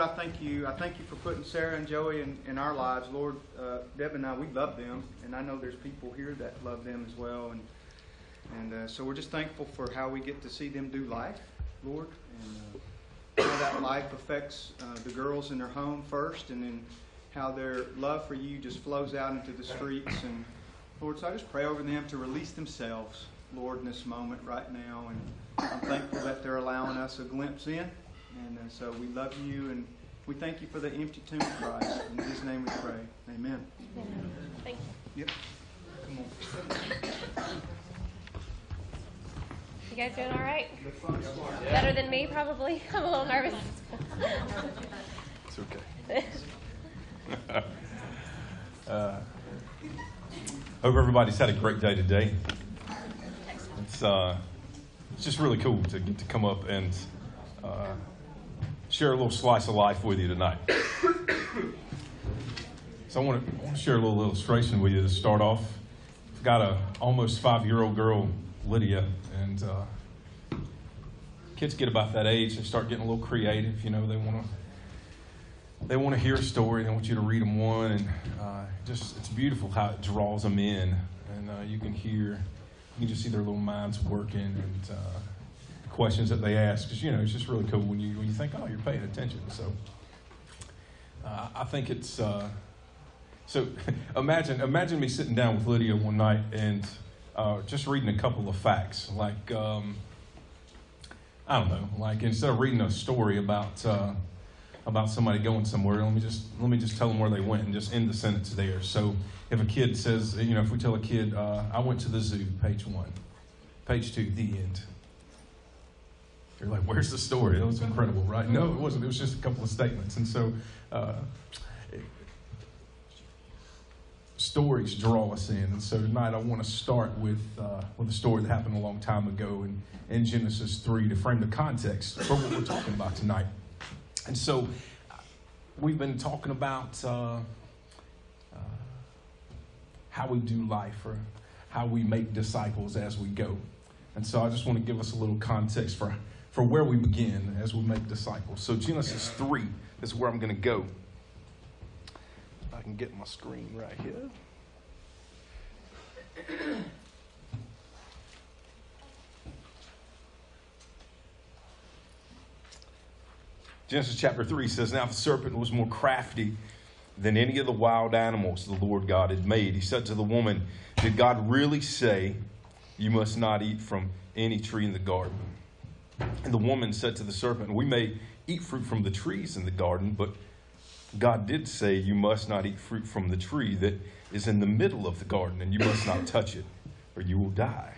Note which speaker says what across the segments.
Speaker 1: Lord, I thank you. I thank you for putting Sarah and Joey in, in our lives. Lord, uh, Deb and I, we love them, and I know there's people here that love them as well. And and uh, so we're just thankful for how we get to see them do life, Lord, and uh, how that life affects uh, the girls in their home first, and then how their love for you just flows out into the streets. And Lord, so I just pray over them to release themselves, Lord, in this moment right now. And I'm thankful that they're allowing us a glimpse in. And uh, so we love you and we thank you for the empty tomb of Christ. In his name we pray. Amen.
Speaker 2: Amen. Thank you.
Speaker 1: Yep. Come on.
Speaker 2: You guys doing all right? Better than me, probably. I'm a little nervous.
Speaker 3: It's okay. uh, hope everybody's had a great day today. It's uh, it's just really cool to get to come up and uh, share a little slice of life with you tonight. So I want to, I want to share a little illustration with you to start off. I've got a almost five year old girl, Lydia, and uh, kids get about that age, they start getting a little creative. You know, they want to they want to hear a story. They want you to read them one, and uh, just it's beautiful how it draws them in, and uh, you can hear, you can just see their little minds working and uh, questions that they ask. Because you know, it's just really cool when you when you think, oh, you're paying attention. So uh, I think it's uh, so. imagine imagine me sitting down with Lydia one night and uh, just reading a couple of facts, like um, I don't know, like instead of reading a story about about somebody going somewhere, let me just let me just tell them where they went and just end the sentence there. So if a kid says, you know, if we tell a kid, uh, I went to the zoo, page one, page two, the end. You're like, where's the story? That was incredible, right? No, it wasn't. It was just a couple of statements. And so uh, stories draw us in. And so tonight I want to start with uh, with a story that happened a long time ago in, in Genesis 3 to frame the context for what we're talking about tonight. And so we've been talking about uh, uh, how we do life or how we make disciples as we go. And so I just want to give us a little context for, for where we begin as we make disciples. So Genesis 3 is where I'm going to go. If I can get my screen right here. Genesis chapter 3 says, Now the serpent was more crafty than any of the wild animals the Lord God had made. He said to the woman, Did God really say, You must not eat from any tree in the garden? And the woman said to the serpent, We may eat fruit from the trees in the garden, but God did say, You must not eat fruit from the tree that is in the middle of the garden, and you must not touch it, or you will die.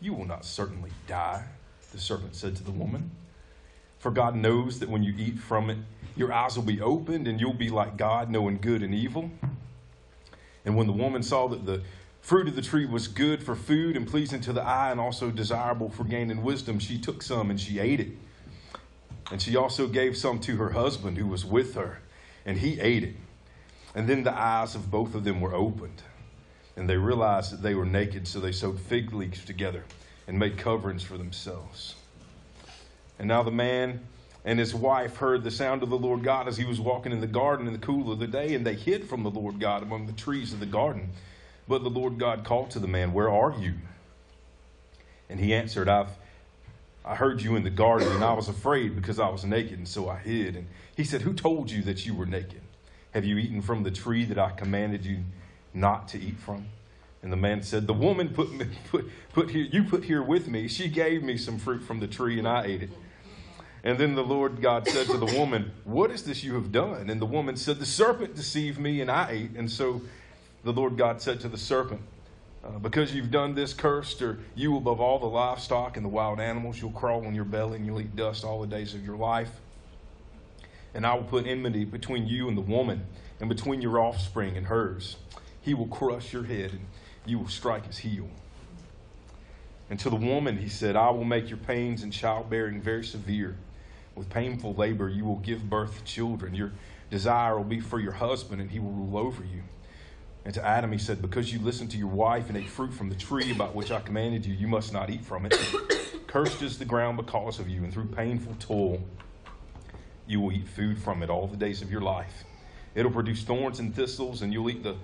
Speaker 3: You will not certainly die the serpent said to the woman. For God knows that when you eat from it, your eyes will be opened and you'll be like God, knowing good and evil. And when the woman saw that the fruit of the tree was good for food and pleasing to the eye and also desirable for gaining wisdom, she took some and she ate it. And she also gave some to her husband who was with her, and he ate it. And then the eyes of both of them were opened, and they realized that they were naked, so they sewed fig leaves together and made coverings for themselves. And now the man and his wife heard the sound of the Lord God as he was walking in the garden in the cool of the day, and they hid from the Lord God among the trees of the garden. But the Lord God called to the man, Where are you? And he answered, I've I heard you in the garden, and I was afraid because I was naked, and so I hid. And he said, Who told you that you were naked? Have you eaten from the tree that I commanded you not to eat from? And the man said, The woman put, me, put, put here, you put here with me. She gave me some fruit from the tree, and I ate it. And then the Lord God said to the woman, What is this you have done? And the woman said, The serpent deceived me, and I ate. And so the Lord God said to the serpent, uh, Because you've done this, cursed are you above all the livestock and the wild animals. You'll crawl on your belly, and you'll eat dust all the days of your life. And I will put enmity between you and the woman, and between your offspring and hers. He will crush your head, and you will strike his heel. And to the woman, he said, I will make your pains in childbearing very severe. With painful labor, you will give birth to children. Your desire will be for your husband, and he will rule over you. And to Adam, he said, Because you listened to your wife and ate fruit from the tree about which I commanded you, you must not eat from it. Cursed is the ground because of you, and through painful toil you will eat food from it all the days of your life. It'll produce thorns and thistles, and you'll eat the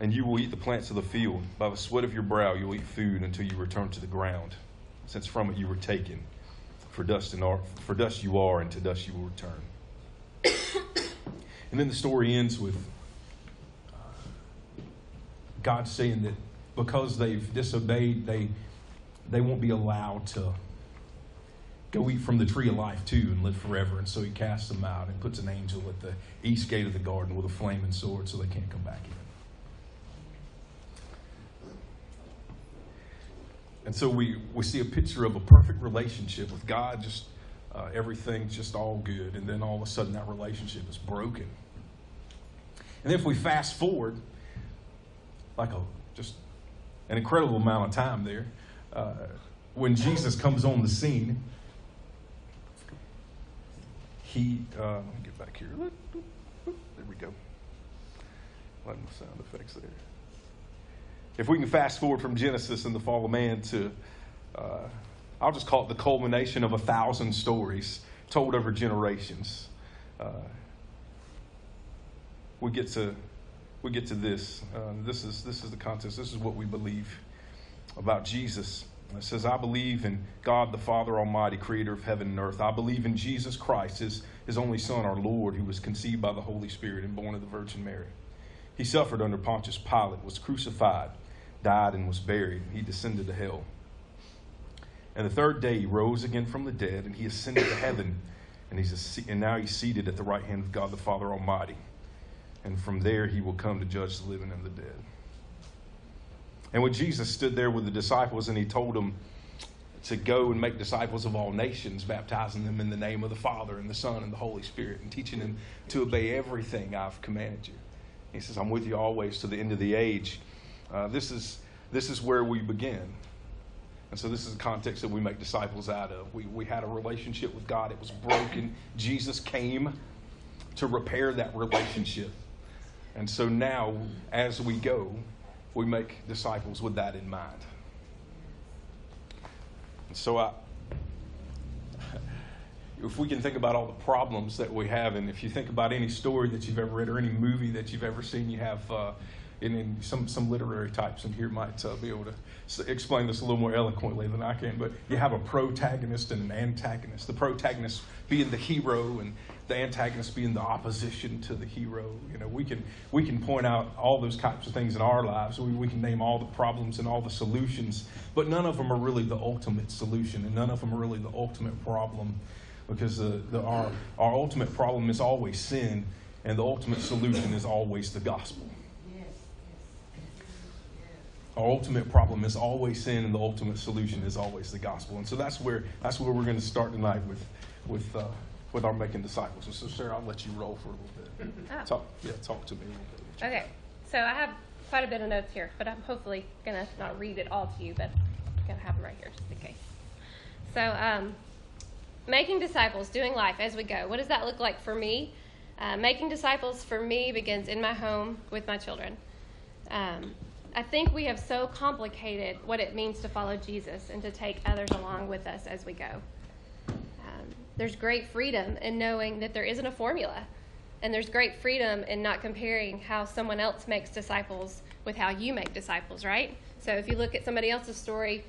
Speaker 3: and you will eat the plants of the field. By the sweat of your brow you'll eat food until you return to the ground, since from it you were taken. For dust and are, for dust you are, and to dust you will return. and then the story ends with God saying that because they've disobeyed, they they won't be allowed to go eat from the tree of life too and live forever. And so he casts them out and puts an angel at the east gate of the garden with a flaming sword so they can't come back in. And so we, we see a picture of a perfect relationship with God, just uh, everything's just all good. And then all of a sudden that relationship is broken. And if we fast forward, like a just an incredible amount of time there, uh, when Jesus comes on the scene, he, uh, let me get back here. There we go. Letting the sound effects there. If we can fast forward from Genesis and the fall of man to, uh, I'll just call it the culmination of a thousand stories told over generations. Uh, we get to we get to this. Uh, this is this is the context. This is what we believe about Jesus. It says, I believe in God the Father Almighty, creator of heaven and earth. I believe in Jesus Christ, his, his only Son, our Lord, who was conceived by the Holy Spirit and born of the Virgin Mary. He suffered under Pontius Pilate, was crucified, died, and was buried. He descended to hell. And the third day he rose again from the dead, and he ascended to heaven, and, he's and now he's seated at the right hand of God the Father Almighty. And from there he will come to judge the living and the dead. And when Jesus stood there with the disciples and he told them to go and make disciples of all nations, baptizing them in the name of the Father and the Son and the Holy Spirit, and teaching them to obey everything I've commanded you. He says, I'm with you always to the end of the age. Uh, this, is, this is where we begin. And so, this is the context that we make disciples out of. We, we had a relationship with God, it was broken. Jesus came to repair that relationship. And so, now, as we go, we make disciples with that in mind. And so I, if we can think about all the problems that we have, and if you think about any story that you've ever read or any movie that you've ever seen, you have, uh, and, and some some literary types in here might uh, be able to explain this a little more eloquently than I can. But you have a protagonist and an antagonist. The protagonist being the hero, and the antagonist being the opposition to the hero. You know, we can we can point out all those types of things in our lives. We, we can name all the problems and all the solutions, but none of them are really the ultimate solution, and none of them are really the ultimate problem, because the, the our our ultimate problem is always sin, and the ultimate solution is always the gospel. Our ultimate problem is always sin, and the ultimate solution is always the gospel. And so that's where that's where we're going to start tonight with with. Uh, with our making disciples. And so, Sarah, I'll let you roll for a little bit. Oh. Talk, yeah, talk to me a little
Speaker 2: bit. Okay, so I have quite a bit of notes here, but I'm hopefully gonna not read it all to you, but I'm gonna have them right here just in case. So, um, making disciples, doing life as we go. What does that look like for me? Uh, making disciples for me begins in my home with my children. Um, I think we have so complicated what it means to follow Jesus and to take others along with us as we go there's great freedom in knowing that there isn't a formula. And there's great freedom in not comparing how someone else makes disciples with how you make disciples, right? So if you look at somebody else's story,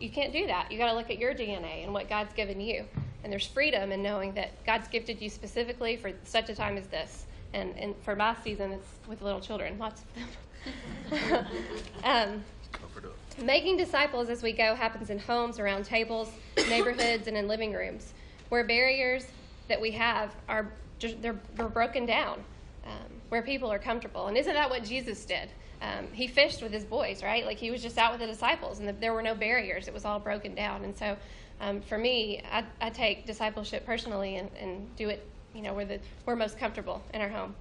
Speaker 2: you can't do that. You got to look at your DNA and what God's given you. And there's freedom in knowing that God's gifted you specifically for such a time as this. And, and for my season, it's with little children, lots of them. um, making disciples as we go happens in homes, around tables, neighborhoods, and in living rooms where barriers that we have are they're, they're broken down, um, where people are comfortable. And isn't that what Jesus did? Um, he fished with his boys, right? Like he was just out with the disciples, and the, there were no barriers. It was all broken down. And so, um, for me, I, I, take discipleship personally and, and, do it, you know, where the, we're most comfortable in our home.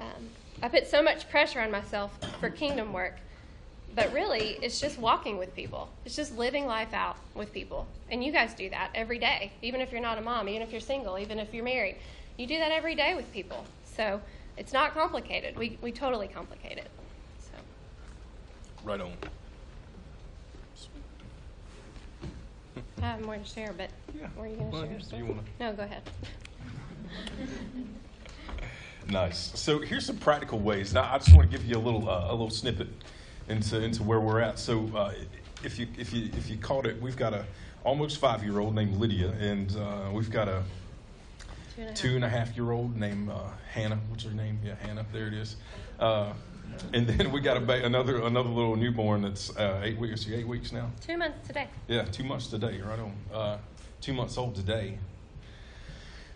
Speaker 2: Um, I put so much pressure on myself for kingdom work but really, it's just walking with people. It's just living life out with people. And you guys do that every day, even if you're not a mom, even if you're single, even if you're married. You do that every day with people. So it's not complicated. We, we totally complicate it. So.
Speaker 3: Right on.
Speaker 2: I have more to share, but
Speaker 3: Yeah.
Speaker 2: were you going to
Speaker 3: Well,
Speaker 2: share?
Speaker 3: do you wanna-
Speaker 2: No, go ahead.
Speaker 3: Nice. So here's some practical ways. Now I just want to give you a little uh, a little snippet into into where we're at. So uh, if you if you if you caught it, we've got a almost five year old named Lydia, and uh, we've got a
Speaker 2: Two and a half.
Speaker 3: two and a half year old named uh, Hannah. What's her name? Yeah, Hannah. There it is. Uh, and then we got a ba- another another little newborn that's uh, eight weeks. Eight weeks now?
Speaker 2: Two months today.
Speaker 3: Yeah, two months today, right on. Uh, two months old today.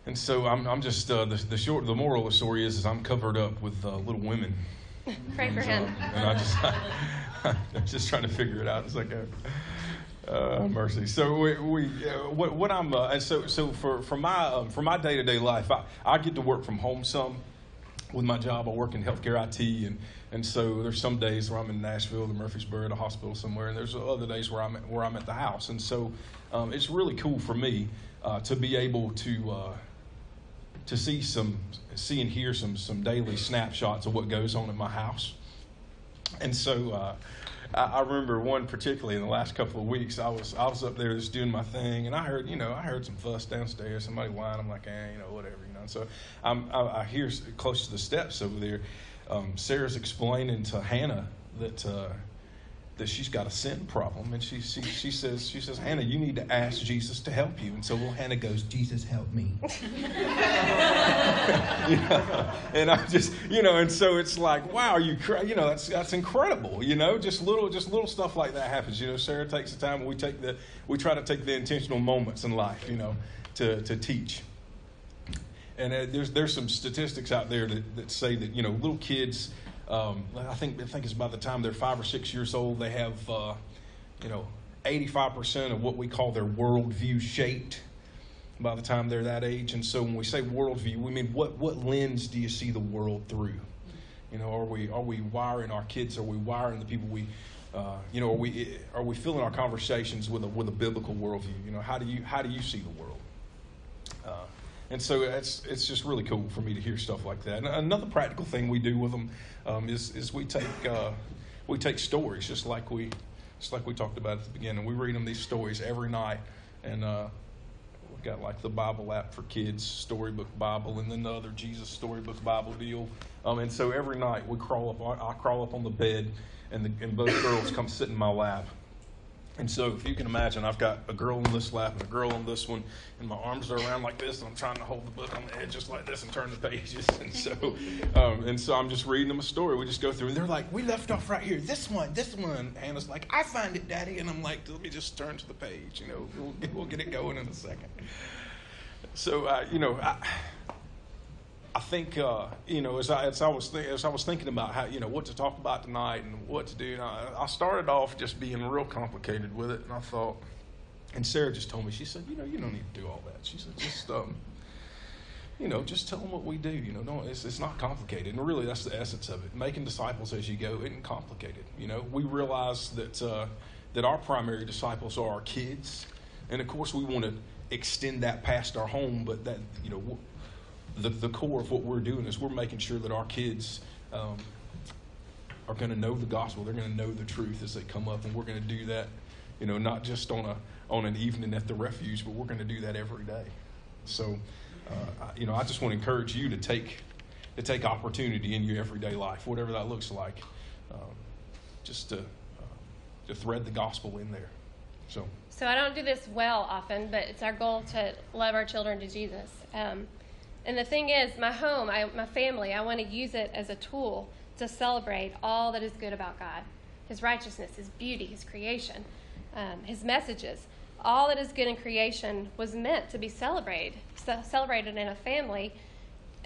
Speaker 3: And so I'm, I'm just uh, the, the short, the moral of the story is, is I'm covered up with uh, little women,
Speaker 2: Pray for him.
Speaker 3: uh, and I just, I'm just trying to figure it out. It's like a uh, mercy. So we, we uh, what, what I'm, uh, and so so for for my um, for my day to day life, I, I get to work from home some with my job. I work in healthcare IT, and and so there's some days where I'm in Nashville the Murfreesboro a hospital somewhere, and there's other days where I'm at, where I'm at the house, and so um, it's really cool for me uh, to be able to. To see some, see and hear some some daily snapshots of what goes on in my house, and so uh, I, I remember one particularly in the last couple of weeks. I was I was up there just doing my thing, and I heard you know I heard some fuss downstairs, somebody whine. I'm like, eh, you know, whatever, you know. And so I'm, I, I hear close to the steps over there, um, Sarah's explaining to Hannah that. Uh, that she's got a sin problem, and she, she she says she says Hannah, you need to ask Jesus to help you. And so little Hannah goes, Jesus help me. And I just, you know, and so it's like, wow, you, you know, that's that's incredible, you know, just little, just little stuff like that happens. You know, Sarah takes the time. We take the, we try to take the intentional moments in life, you know, to to teach. And uh, there's there's some statistics out there that, that say that you know little kids, um, I think I think it's by the time they're five or six years old, they have, uh, you know, 85% of what we call their worldview shaped by the time they're that age. And so when we say worldview, we mean what, what lens do you see the world through? You know, are we are we wiring our kids? Are we wiring the people we, uh, you know, are we are we filling our conversations with a with a biblical worldview? You know, how do you how do you see the world? Uh, and so it's it's just really cool for me to hear stuff like that. And another practical thing we do with them um, is is we take uh, we take stories just like we just like we talked about at the beginning. We read them these stories every night, and uh, we've got like the Bible app for kids, Storybook Bible, and then the other Jesus Storybook Bible deal. Um, and so every night we crawl up, I crawl up on the bed, and the, and both girls come sit in my lap. And so, if you can imagine, I've got a girl on this lap and a girl on this one, and my arms are around like this, and I'm trying to hold the book on the edge just like this and turn the pages. And so, um, and so I'm just reading them a story. We just go through, and they're like, "We left off right here. This one, this one." Hannah's like, "I find it, Daddy," and I'm like, "Let me just turn to the page. You know, we'll we'll get it going in a second. So, uh, you know, I, I think uh, you know as I as I was th- as I was thinking about how you know what to talk about tonight and what to do, I, I started off just being real complicated with it, and I thought, and Sarah just told me she said, you know, you don't need to do all that. She said, just um, you know, just tell them what we do. You know, no, it's it's not complicated, and really that's the essence of it. Making disciples as you go isn't complicated. You know, we realize that uh, that our primary disciples are our kids, and of course we want to extend that past our home, but that you know. The, the core of what we're doing is we're making sure that our kids um, are going to know the gospel. They're going to know the truth as they come up, and we're going to do that, you know, not just on a on an evening at the refuge, but we're going to do that every day. So, uh, I, you know, I just want to encourage you to take to take opportunity in your everyday life, whatever that looks like, um, just to uh, to thread the gospel in there. So.
Speaker 2: So I don't do this well often, but it's our goal to love our children to Jesus. Um, and the thing is, my home, I, my family, I want to use it as a tool to celebrate all that is good about God His righteousness, His beauty, His creation, um, His messages. All that is good in creation was meant to be celebrated, ce- celebrated in a family,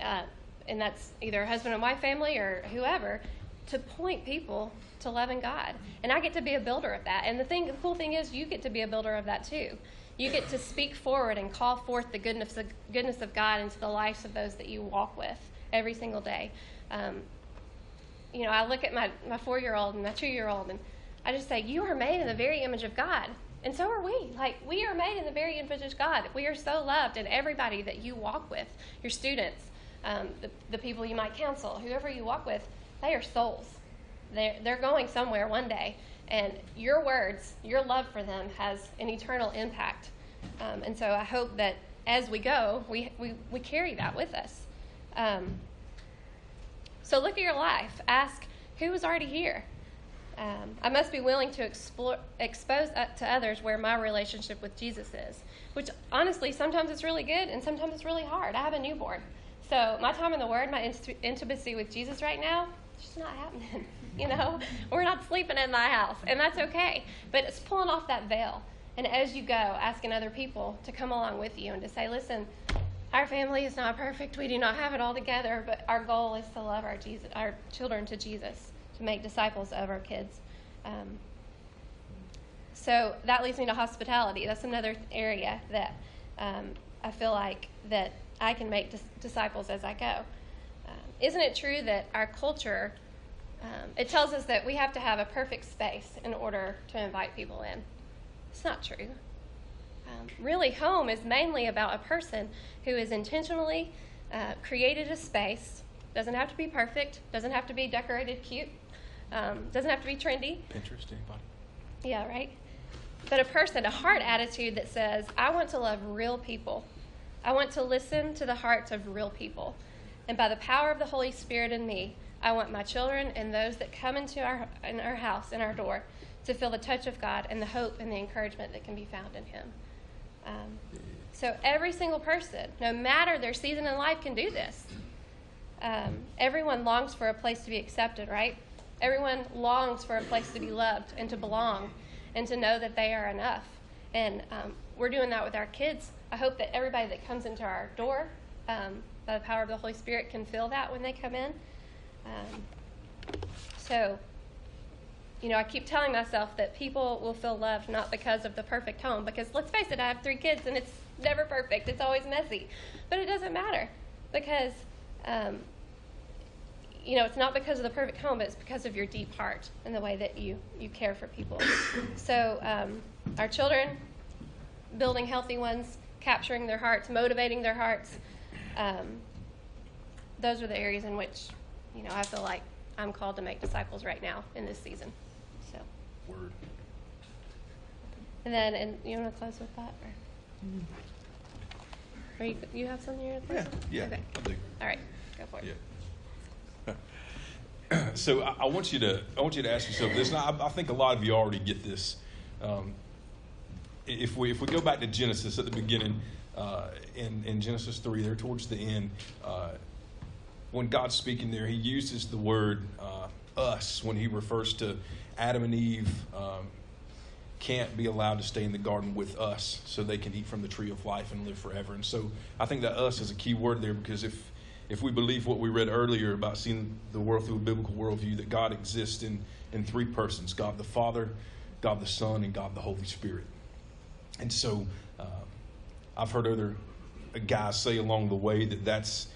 Speaker 2: uh, and that's either a husband and wife family or whoever, to point people to loving God. And I get to be a builder of that. And the thing, the cool thing is, you get to be a builder of that too. You get to speak forward and call forth the goodness of, goodness of God into the lives of those that you walk with every single day. Um, you know, I look at my, my four year old and my two year old, and I just say, You are made in the very image of God. And so are we. Like, we are made in the very image of God. We are so loved, and everybody that you walk with, your students, um, the, the people you might counsel, whoever you walk with, they are souls. They're, they're going somewhere one day. And your words, your love for them has an eternal impact. Um, and so I hope that as we go, we, we, we carry that with us. Um, so look at your life. Ask who is already here. Um, I must be willing to explore, expose to others where my relationship with Jesus is. Which honestly, sometimes it's really good and sometimes it's really hard. I have a newborn. So my time in the Word, my int- intimacy with Jesus right now, it's just not happening. you know, we're not sleeping in my house, and that's okay. But it's pulling off that veil. And as you go, asking other people to come along with you and to say, listen, our family is not perfect. We do not have it all together, but our goal is to love our Jesus, our children to Jesus, to make disciples of our kids. Um, so that leads me to hospitality. That's another area that um, I feel like that I can make dis- disciples as I go. Isn't it true that our culture um, it tells us that we have to have a perfect space in order to invite people in? It's not true. Um, really, home is mainly about a person who has intentionally uh, created a space. Doesn't have to be perfect. Doesn't have to be decorated cute. Um, doesn't have to be trendy.
Speaker 3: Pinterest, anybody?
Speaker 2: Yeah, right? But a person, a heart attitude that says, I want to love real people. I want to listen to the hearts of real people. And by the power of the Holy Spirit in me, I want my children and those that come into our, in our house, in our door, to feel the touch of God and the hope and the encouragement that can be found in Him. Um, so every single person, no matter their season in life, can do this. Um, everyone longs for a place to be accepted, right? Everyone longs for a place to be loved and to belong and to know that they are enough. And um, we're doing that with our kids. I hope that everybody that comes into our door, um, the power of the Holy Spirit, can fill that when they come in. Um, so, you know, I keep telling myself that people will feel loved not because of the perfect home, because let's face it, I have three kids and it's never perfect, it's always messy. But it doesn't matter because, um, you know, it's not because of the perfect home, but it's because of your deep heart and the way that you, you care for people. So, um, our children, building healthy ones, capturing their hearts, motivating their hearts, um, those are the areas in which, you know, I feel like I'm called to make disciples right now in this season. So,
Speaker 3: Word.
Speaker 2: and then, and you want to close with that, or, or you, you have something you want to close with?
Speaker 3: Yeah,
Speaker 2: Okay. All right, go for it.
Speaker 3: Yeah. so I, I want you to I want you to ask yourself this. And I, I think a lot of you already get this. Um, if we if we go back to Genesis at the beginning, uh, in in Genesis three, there towards the end, uh, when God's speaking there, He uses the word uh, "us" when He refers to Adam and Eve. Um, can't be allowed to stay in the garden with us so they can eat from the tree of life and live forever. And so I think that us is a key word there because if if we believe what we read earlier about seeing the world through a biblical worldview, that God exists in, in three persons God the Father, God the Son, and God the Holy Spirit. And so I've heard other guys say along the way that that's,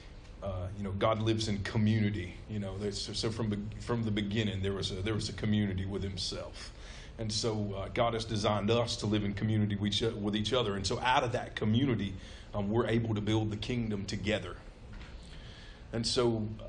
Speaker 3: uh, you know, God lives in community. You know, so, from, from the beginning, there was, a, there was a community with Himself. And so uh, God has designed us to live in community with each, other. And so out of that community, um, we're able to build the kingdom together. And so, uh,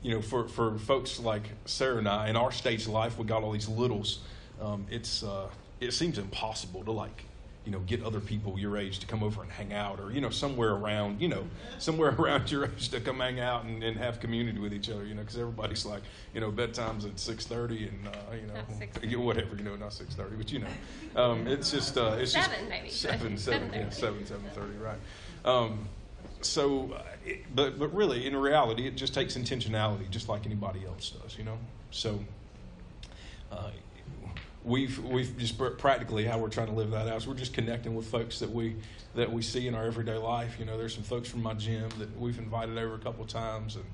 Speaker 3: you know, for, for folks like Sarah and I, in our stage life, we got all these littles. Um, it's uh, it seems impossible to like, you know, get other people your age to come over and hang out, or you know, somewhere around, you know, somewhere around your age to come hang out and, and have community with each other. You know, because everybody's like, you know, bedtime's at six thirty, and uh, you know,
Speaker 2: Not 6:30.
Speaker 3: yeah, whatever, you know, not six thirty, but you know, um, it's just uh, it's
Speaker 2: Seven,
Speaker 3: just
Speaker 2: maybe.
Speaker 3: seven, seven, yeah,
Speaker 2: 7:30.
Speaker 3: seven, seven thirty, right. Um, so, uh, it, but but really, in reality, it just takes intentionality, just like anybody else does, you know. So, uh, we've we've just practically how we're trying to live that out. is we're just connecting with folks that we that we see in our everyday life. You know, there's some folks from my gym that we've invited over a couple of times, and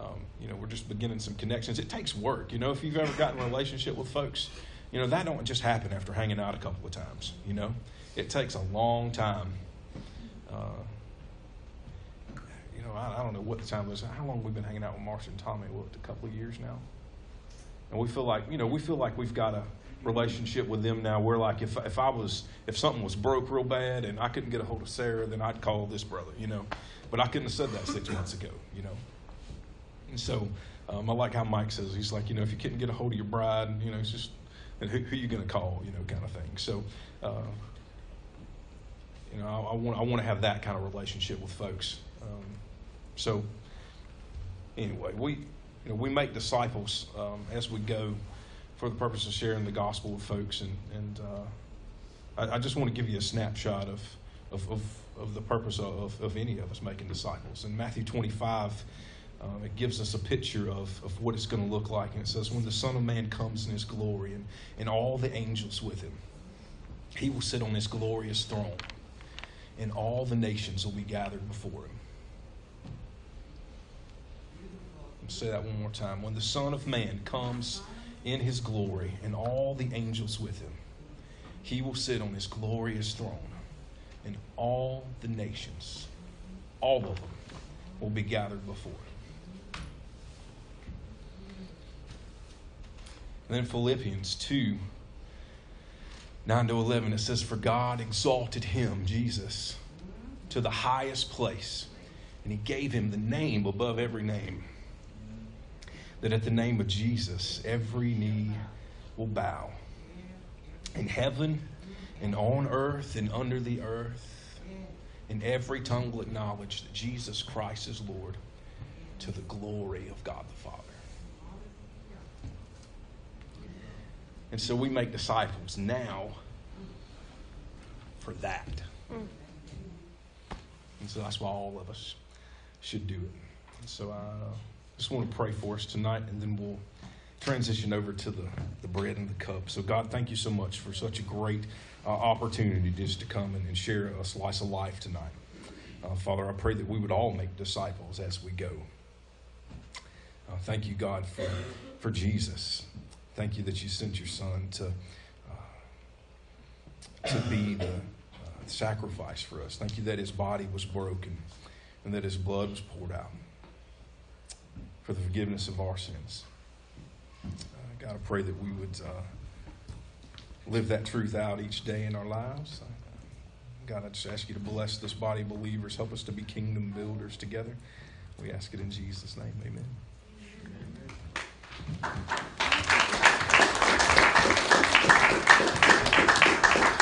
Speaker 3: um, you know, we're just beginning some connections. It takes work, you know. If you've ever gotten a relationship with folks, you know that don't just happen after hanging out a couple of times. You know, it takes a long time. Uh, you know, I, I don't know what the time is. How long we've been hanging out with Marcia and Tommy? What, a couple of years now? And we feel like, you know, we feel like we've got a relationship with them now. We're like, if, if I was, if something was broke real bad and I couldn't get a hold of Sarah, then I'd call this brother, you know. But I couldn't have said that six months ago, you know. And so um, I like how Mike says, he's like, you know, if you couldn't get a hold of your bride, you know, it's just and who, who you going to call, you know, kind of thing. So, uh, you know, I, I want I want to have that kind of relationship with folks. Um, so, anyway, we you know we make disciples um, as we go for the purpose of sharing the gospel with folks, and and uh, I, I just want to give you a snapshot of of, of, of the purpose of, of any of us making disciples. In Matthew 25, um, it gives us a picture of, of what it's going to look like. And it says, When the Son of Man comes in his glory and, and all the angels with him, he will sit on his glorious throne, and all the nations will be gathered before him. I'll say that one more time. When the Son of Man comes in his glory and all the angels with him, he will sit on his glorious throne and all the nations, all of them, will be gathered before him. And then Philippians 2 9 to 11, it says, For God exalted him, Jesus, to the highest place, and he gave him the name above every name, that at the name of Jesus every knee will bow in heaven and on earth and under the earth, and every tongue will acknowledge that Jesus Christ is Lord to the glory of God the Father. And so we make disciples now for that. And so that's why all of us should do it. So I just want to pray for us tonight, and then we'll transition over to the, the bread and the cup. So, God, thank you so much for such a great uh, opportunity just to come and, and share a slice of life tonight. Uh, Father, I pray that we would all make disciples as we go. Uh, thank you, God, for, for Jesus. Thank you that you sent your Son to, uh, to be the uh, sacrifice for us. Thank you that his body was broken and that his blood was poured out for the forgiveness of our sins. Uh, God, I pray that we would uh, live that truth out each day in our lives. Uh, God, I just ask you to bless this body of believers. Help us to be kingdom builders together. We ask it in Jesus' name. Amen. Amen.